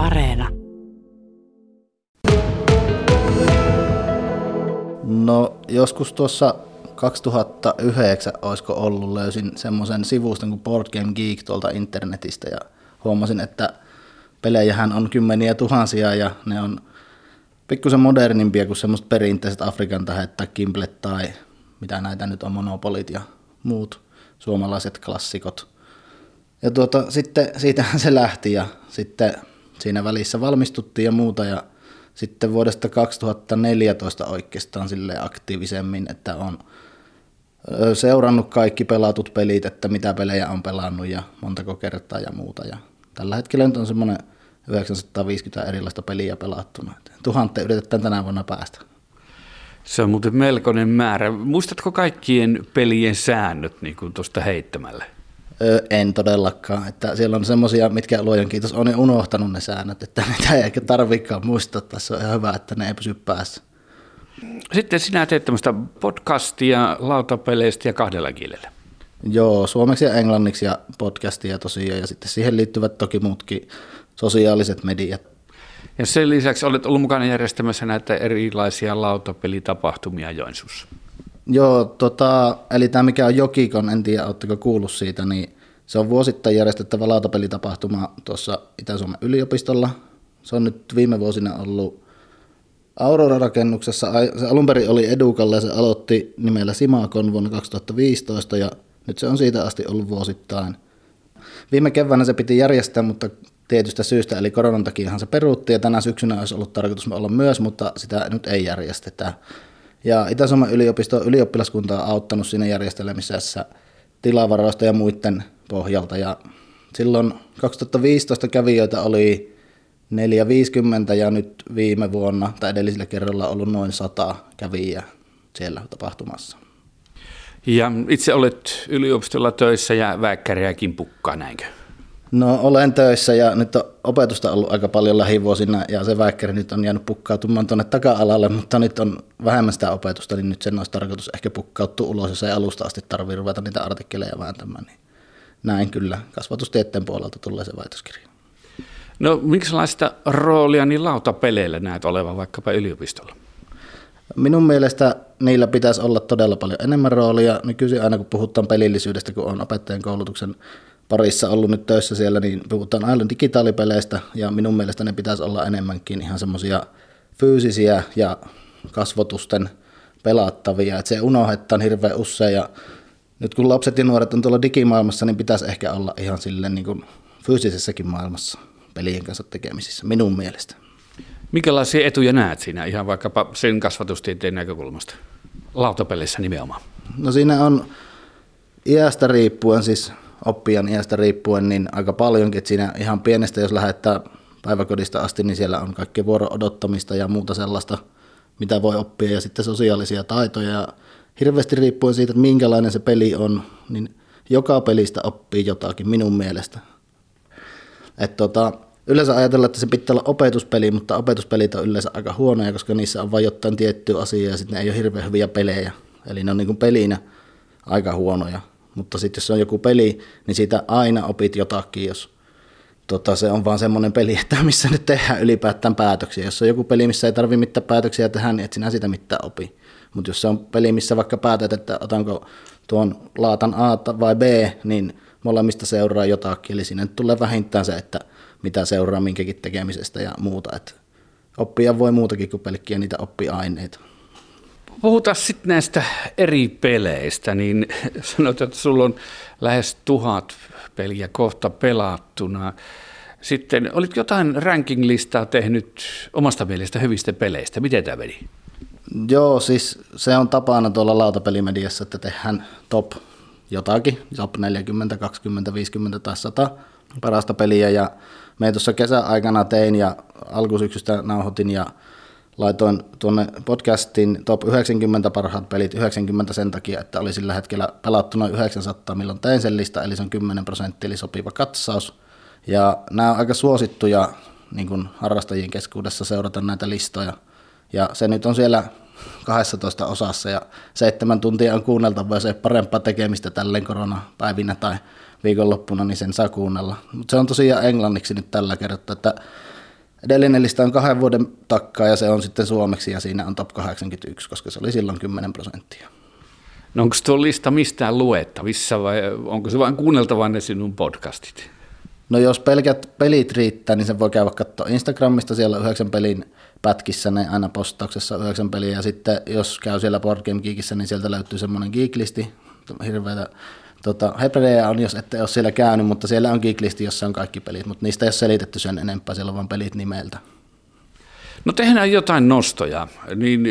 Areena. No joskus tuossa 2009 olisiko ollut, löysin semmoisen sivuston kuin Board Game Geek tuolta internetistä ja huomasin, että pelejähän on kymmeniä tuhansia ja ne on pikkusen modernimpia kuin semmoiset perinteiset Afrikan tähet tai Kimblet tai mitä näitä nyt on, Monopolit ja muut suomalaiset klassikot. Ja tuota, sitten siitähän se lähti ja sitten siinä välissä valmistuttiin ja muuta ja sitten vuodesta 2014 oikeastaan sille aktiivisemmin, että on seurannut kaikki pelatut pelit, että mitä pelejä on pelannut ja montako kertaa ja muuta. Ja tällä hetkellä nyt on semmoinen 950 erilaista peliä pelattuna. Tuhanteen yritetään tänä vuonna päästä. Se on muuten melkoinen määrä. Muistatko kaikkien pelien säännöt niin tuosta heittämällä? Öö, en todellakaan. Että siellä on semmoisia, mitkä luojan kiitos on unohtanut ne säännöt, että niitä ei ehkä tarvikaan muistaa. Tässä on ihan hyvä, että ne ei pysy päässä. Sitten sinä teet tämmöistä podcastia lautapeleistä ja kahdella kielellä. Joo, suomeksi ja englanniksi ja podcastia tosiaan ja sitten siihen liittyvät toki muutkin sosiaaliset mediat. Ja sen lisäksi olet ollut mukana järjestämässä näitä erilaisia lautapelitapahtumia Joensuussa. Joo, tota, eli tämä mikä on Jokikon, en tiedä oletteko kuullut siitä, niin se on vuosittain järjestettävä lautapelitapahtuma tuossa Itä-Suomen yliopistolla. Se on nyt viime vuosina ollut Aurora-rakennuksessa. Se alun perin oli Edukalle ja se aloitti nimellä Simakon vuonna 2015 ja nyt se on siitä asti ollut vuosittain. Viime keväänä se piti järjestää, mutta tietystä syystä, eli koronan takiahan se peruutti ja tänä syksynä olisi ollut tarkoitus olla myös, mutta sitä nyt ei järjestetä. Ja Itä-Suomen yliopisto ylioppilaskunta on auttanut siinä järjestelemisessä tilavaroista ja muiden pohjalta. Ja silloin 2015 kävijöitä oli 450 ja nyt viime vuonna tai edellisellä kerralla ollut noin 100 kävijää siellä tapahtumassa. Ja itse olet yliopistolla töissä ja väikkäriäkin pukkaa, näinkö? No olen töissä ja nyt on opetusta ollut aika paljon lähivuosina ja se väikkäri nyt on jäänyt pukkautumaan tuonne taka-alalle, mutta nyt on vähemmän sitä opetusta, niin nyt sen olisi tarkoitus ehkä pukkautua ulos, jos ei alusta asti tarvitse ruveta niitä artikkeleja vääntämään. Niin näin kyllä kasvatustieteen puolelta tulee se väitöskirja. No minkälaista roolia niin lautapeleillä näet olevan vaikkapa yliopistolla? Minun mielestä niillä pitäisi olla todella paljon enemmän roolia. Nykyisin aina kun puhutaan pelillisyydestä, kun on opettajan koulutuksen parissa ollut nyt töissä siellä, niin puhutaan aina digitaalipeleistä ja minun mielestä ne pitäisi olla enemmänkin ihan semmoisia fyysisiä ja kasvotusten pelattavia, että se unohdetaan hirveän usein ja nyt kun lapset ja nuoret on tuolla digimaailmassa, niin pitäisi ehkä olla ihan silleen niin kuin fyysisessäkin maailmassa pelien kanssa tekemisissä, minun mielestä. Minkälaisia etuja näet siinä ihan vaikkapa sen kasvatustieteen näkökulmasta, lautapelissä nimenomaan? No siinä on iästä riippuen, siis oppijan iästä riippuen, niin aika paljonkin, että siinä ihan pienestä, jos lähettää päiväkodista asti, niin siellä on kaikki vuoro odottamista ja muuta sellaista, mitä voi oppia, ja sitten sosiaalisia taitoja, ja hirveästi riippuen siitä, että minkälainen se peli on, niin joka pelistä oppii jotakin minun mielestä. Et tota, yleensä ajatellaan, että se pitää olla opetuspeli, mutta opetuspelit on yleensä aika huonoja, koska niissä on vain jotain tiettyä asiaa ja sitten ne ei ole hirveän hyviä pelejä. Eli ne on niin pelinä aika huonoja. Mutta sitten jos se on joku peli, niin siitä aina opit jotakin, jos tota, se on vaan semmoinen peli, että missä nyt tehdään ylipäätään päätöksiä. Jos on joku peli, missä ei tarvitse mitään päätöksiä tehdä, niin et sinä sitä mitään opi. Mutta jos se on peli, missä vaikka päätät, että otanko tuon laatan A vai B, niin molemmista seuraa jotakin. Eli siinä tulee vähintään se, että mitä seuraa minkäkin tekemisestä ja muuta. Et oppia voi muutakin kuin pelkkiä niitä oppiaineita. Puhutaan sitten näistä eri peleistä, niin sanot, että sulla on lähes tuhat peliä kohta pelattuna. Sitten olit jotain ranking-listaa tehnyt omasta mielestä hyvistä peleistä. Miten tämä meni? Joo, siis se on tapana tuolla lautapelimediassa, että tehdään top jotakin, top 40, 20, 50 tai 100 parasta peliä ja me tuossa kesäaikana tein ja alkusyksystä nauhoitin ja laitoin tuonne podcastin top 90 parhaat pelit 90 sen takia, että oli sillä hetkellä pelattuna 900, milloin tein sen lista, eli se on 10 prosenttia, eli sopiva katsaus. Ja nämä on aika suosittuja niin kuin harrastajien keskuudessa seurata näitä listoja. Ja se nyt on siellä 12 osassa ja seitsemän tuntia on kuunneltava, se parempaa tekemistä tälleen koronapäivinä tai viikonloppuna, niin sen saa kuunnella. Mutta se on tosiaan englanniksi nyt tällä kertaa, että Edellinen lista on kahden vuoden takkaa ja se on sitten suomeksi ja siinä on top 81, koska se oli silloin 10 prosenttia. No onko tuo lista mistään luettavissa vai onko se vain kuunneltava ne sinun podcastit? No jos pelkät pelit riittää, niin sen voi käydä katsoa Instagramista, siellä on yhdeksän pelin pätkissä ne aina postauksessa yhdeksän peliä, ja sitten jos käy siellä Board Game Geekissä, niin sieltä löytyy semmoinen geeklisti, hirveätä Tota, Hebreä on, jos ette ole siellä käynyt, mutta siellä on geeklisti, jossa on kaikki pelit, mutta niistä ei ole selitetty sen enempää, siellä on vain pelit nimeltä. No tehdään jotain nostoja, niin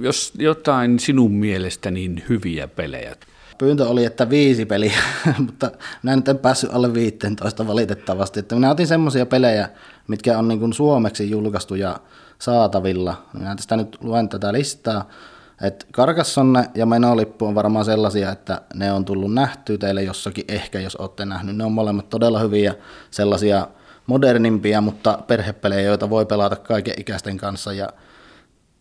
jos jotain sinun mielestä niin hyviä pelejä. Pyyntö oli, että viisi peliä, mutta minä nyt en päässyt alle 15 valitettavasti. Että minä otin semmoisia pelejä, mitkä on niin suomeksi julkaistu ja saatavilla. Minä tästä nyt luen tätä listaa. Et Karkassonne ja Menolippu on varmaan sellaisia, että ne on tullut nähtyä teille jossakin ehkä, jos olette nähnyt. Ne on molemmat todella hyviä sellaisia modernimpia, mutta perhepelejä, joita voi pelata kaiken ikäisten kanssa ja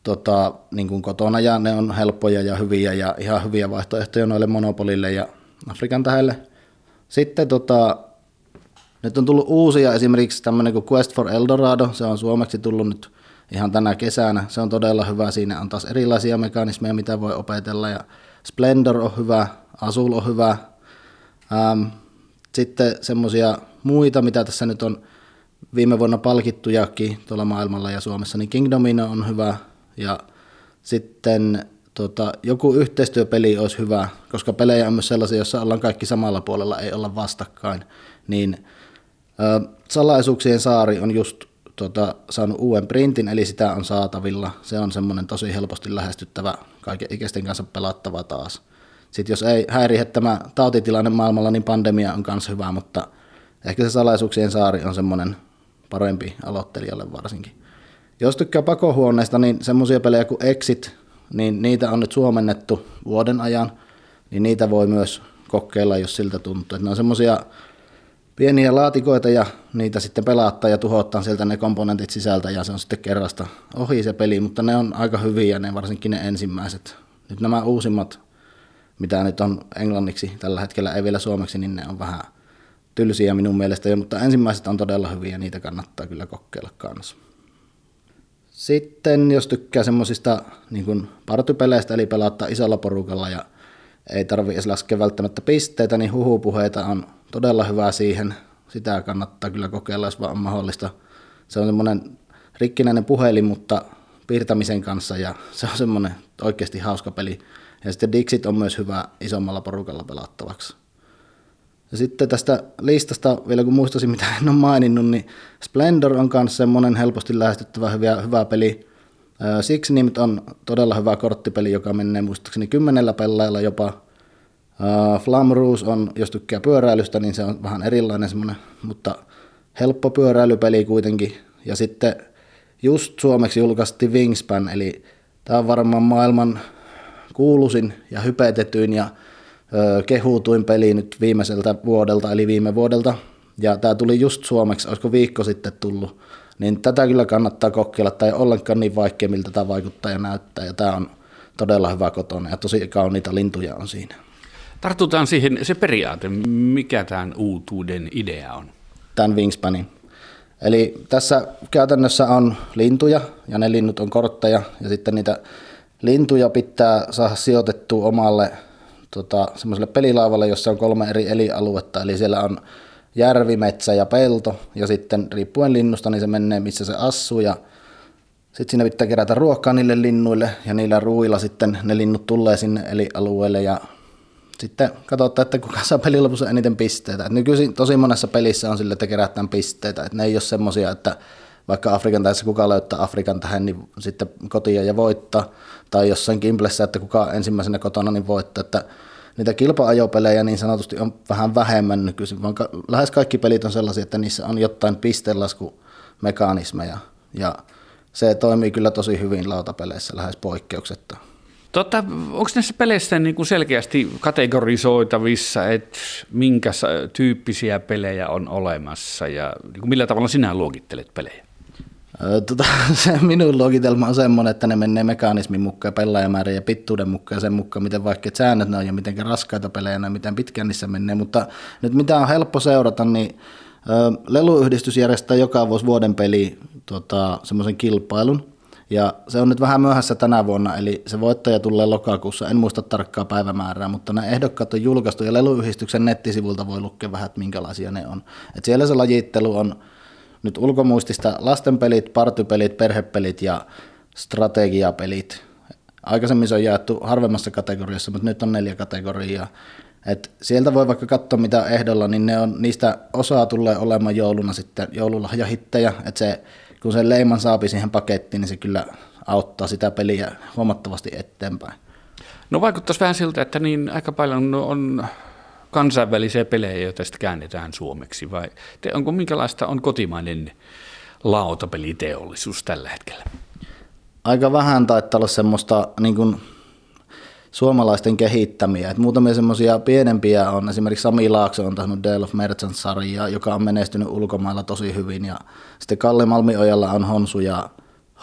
tota, niin kuin kotona ja ne on helppoja ja hyviä ja ihan hyviä vaihtoehtoja noille Monopolille ja Afrikan tähelle. Sitten tota, nyt on tullut uusia, esimerkiksi tämmöinen kuin Quest for Eldorado, se on suomeksi tullut nyt ihan tänä kesänä. Se on todella hyvä, siinä on taas erilaisia mekanismeja, mitä voi opetella ja Splendor on hyvä, Azul on hyvä. Ähm, sitten semmoisia muita, mitä tässä nyt on viime vuonna palkittujakin tuolla maailmalla ja Suomessa, niin Kingdomino on hyvä ja sitten tota, joku yhteistyöpeli olisi hyvä, koska pelejä on myös sellaisia, joissa ollaan kaikki samalla puolella, ei olla vastakkain, niin ö, salaisuuksien saari on just tota, saanut uuden printin, eli sitä on saatavilla. Se on semmoinen tosi helposti lähestyttävä, kaiken ikäisten kanssa pelattava taas. Sitten jos ei häirihe tämä tautitilanne maailmalla, niin pandemia on myös hyvä, mutta ehkä se salaisuuksien saari on semmoinen parempi aloittelijalle varsinkin. Jos tykkää pakohuoneesta, niin semmoisia pelejä kuin Exit, niin niitä on nyt suomennettu vuoden ajan, niin niitä voi myös kokeilla, jos siltä tuntuu. Että ne on semmoisia pieniä laatikoita ja niitä sitten pelaattaa ja tuhottaa sieltä ne komponentit sisältä ja se on sitten kerrasta ohi se peli, mutta ne on aika hyviä ne varsinkin ne ensimmäiset. Nyt nämä uusimmat, mitä nyt on englanniksi tällä hetkellä, ei vielä suomeksi, niin ne on vähän tylsiä minun mielestä, mutta ensimmäiset on todella hyviä, niitä kannattaa kyllä kokeilla kanssa. Sitten jos tykkää semmoisista niin partypeleistä, eli pelaattaa isolla porukalla ja ei tarvitse edes laskea välttämättä pisteitä, niin huhupuheita on todella hyvä siihen. Sitä kannattaa kyllä kokeilla, jos vaan on mahdollista. Se on semmoinen rikkinäinen puhelin, mutta piirtämisen kanssa ja se on semmoinen oikeasti hauska peli. Ja sitten Dixit on myös hyvä isommalla porukalla pelattavaksi. Ja sitten tästä listasta, vielä kun muistasin mitä en ole maininnut, niin Splendor on myös semmoinen helposti lähestyttävä hyvä, hyvä peli. Six Nimt on todella hyvä korttipeli, joka menee muistaakseni kymmenellä pelaajalla jopa. Flam on, jos tykkää pyöräilystä, niin se on vähän erilainen semmoinen, mutta helppo pyöräilypeli kuitenkin. Ja sitten just suomeksi julkaistiin Wingspan, eli tämä on varmaan maailman kuuluisin ja hypetetyin ja kehutuin peli nyt viimeiseltä vuodelta, eli viime vuodelta. Ja tämä tuli just suomeksi, olisiko viikko sitten tullut. Niin tätä kyllä kannattaa kokeilla, tai ollenkaan niin vaikea, miltä tämä vaikuttaa ja näyttää. Ja tämä on todella hyvä kotona ja tosi kauniita lintuja on siinä. Tartutaan siihen se periaate, mikä tämän uutuuden idea on? Tämän Wingspanin. Eli tässä käytännössä on lintuja, ja ne linnut on kortteja, ja sitten niitä lintuja pitää saada sijoitettua omalle tota, semmoiselle pelilaavalle, jossa on kolme eri elialuetta, eli siellä on järvi, metsä ja pelto, ja sitten riippuen linnusta, niin se menee missä se asuu, ja sitten siinä pitää kerätä ruokaa niille linnuille, ja niillä ruuilla sitten ne linnut tulee sinne elialueelle, ja sitten katsotaan, että kuka saa pelin lopussa eniten pisteitä. Et nykyisin tosi monessa pelissä on sille, että kerätään pisteitä, että ne ei ole semmoisia, että vaikka Afrikan tässä kuka löytää Afrikan tähän, niin sitten kotia ja voittaa, tai jossain Kimblessä, että kuka ensimmäisenä kotona niin voittaa, että niitä kilpa-ajopelejä niin sanotusti on vähän vähemmän nykyisin, vaan lähes kaikki pelit on sellaisia, että niissä on jotain pistelaskumekanismeja, ja se toimii kyllä tosi hyvin lautapeleissä lähes poikkeuksetta. Tota, onko näissä peleissä niin kuin selkeästi kategorisoitavissa, että minkä tyyppisiä pelejä on olemassa ja niin kuin millä tavalla sinä luokittelet pelejä? Tota, se minun luokitelma on semmoinen, että ne menee mekanismin mukaan, pelaajamäärän ja pittuuden mukaan sen mukaan, miten vaikka säännöt ne on ja miten raskaita pelejä ja miten pitkään niissä menee. Mutta nyt mitä on helppo seurata, niin Leluyhdistys järjestää joka vuosi vuoden peli tota, semmoisen kilpailun, ja se on nyt vähän myöhässä tänä vuonna, eli se voittaja tulee lokakuussa. En muista tarkkaa päivämäärää, mutta nämä ehdokkaat on julkaistu ja leluyhdistyksen nettisivulta voi lukea vähän, että minkälaisia ne on. Et siellä se lajittelu on nyt ulkomuistista lastenpelit, partypelit, perhepelit ja strategiapelit. Aikaisemmin se on jaettu harvemmassa kategoriassa, mutta nyt on neljä kategoriaa. Et sieltä voi vaikka katsoa mitä ehdolla, niin ne on, niistä osaa tulee olemaan jouluna sitten joululahjahittejä, että se kun se leiman saapi siihen pakettiin, niin se kyllä auttaa sitä peliä huomattavasti eteenpäin. No vaikuttaisi vähän siltä, että niin aika paljon on kansainvälisiä pelejä, joita sitten käännetään suomeksi, vai te, onko minkälaista on kotimainen lautapeliteollisuus tällä hetkellä? Aika vähän taitaa olla semmoista niin kuin suomalaisten kehittämiä. Et muutamia semmoisia pienempiä on, esimerkiksi Sami Laakso on tehnyt Dale of Merchants-sarjaa, joka on menestynyt ulkomailla tosi hyvin, ja sitten Kalle Malmiojalla on Honsu ja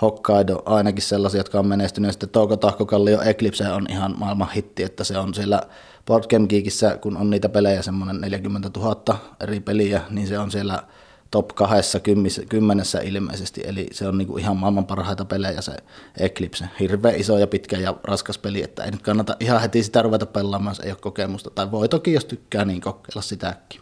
Hokkaido ainakin sellaisia, jotka on menestynyt, sitten Touko Tahkokallio Eclipse on ihan maailman hitti, että se on siellä Boardgame Geekissä, kun on niitä pelejä semmoinen 40 000 eri peliä, niin se on siellä top kahdessa kymmenessä ilmeisesti, eli se on niinku ihan maailman parhaita pelejä se Eclipse. Hirveän iso ja pitkä ja raskas peli, että ei nyt kannata ihan heti sitä ruveta pelaamaan, jos ei ole kokemusta. Tai voi toki, jos tykkää, niin kokeilla sitäkin.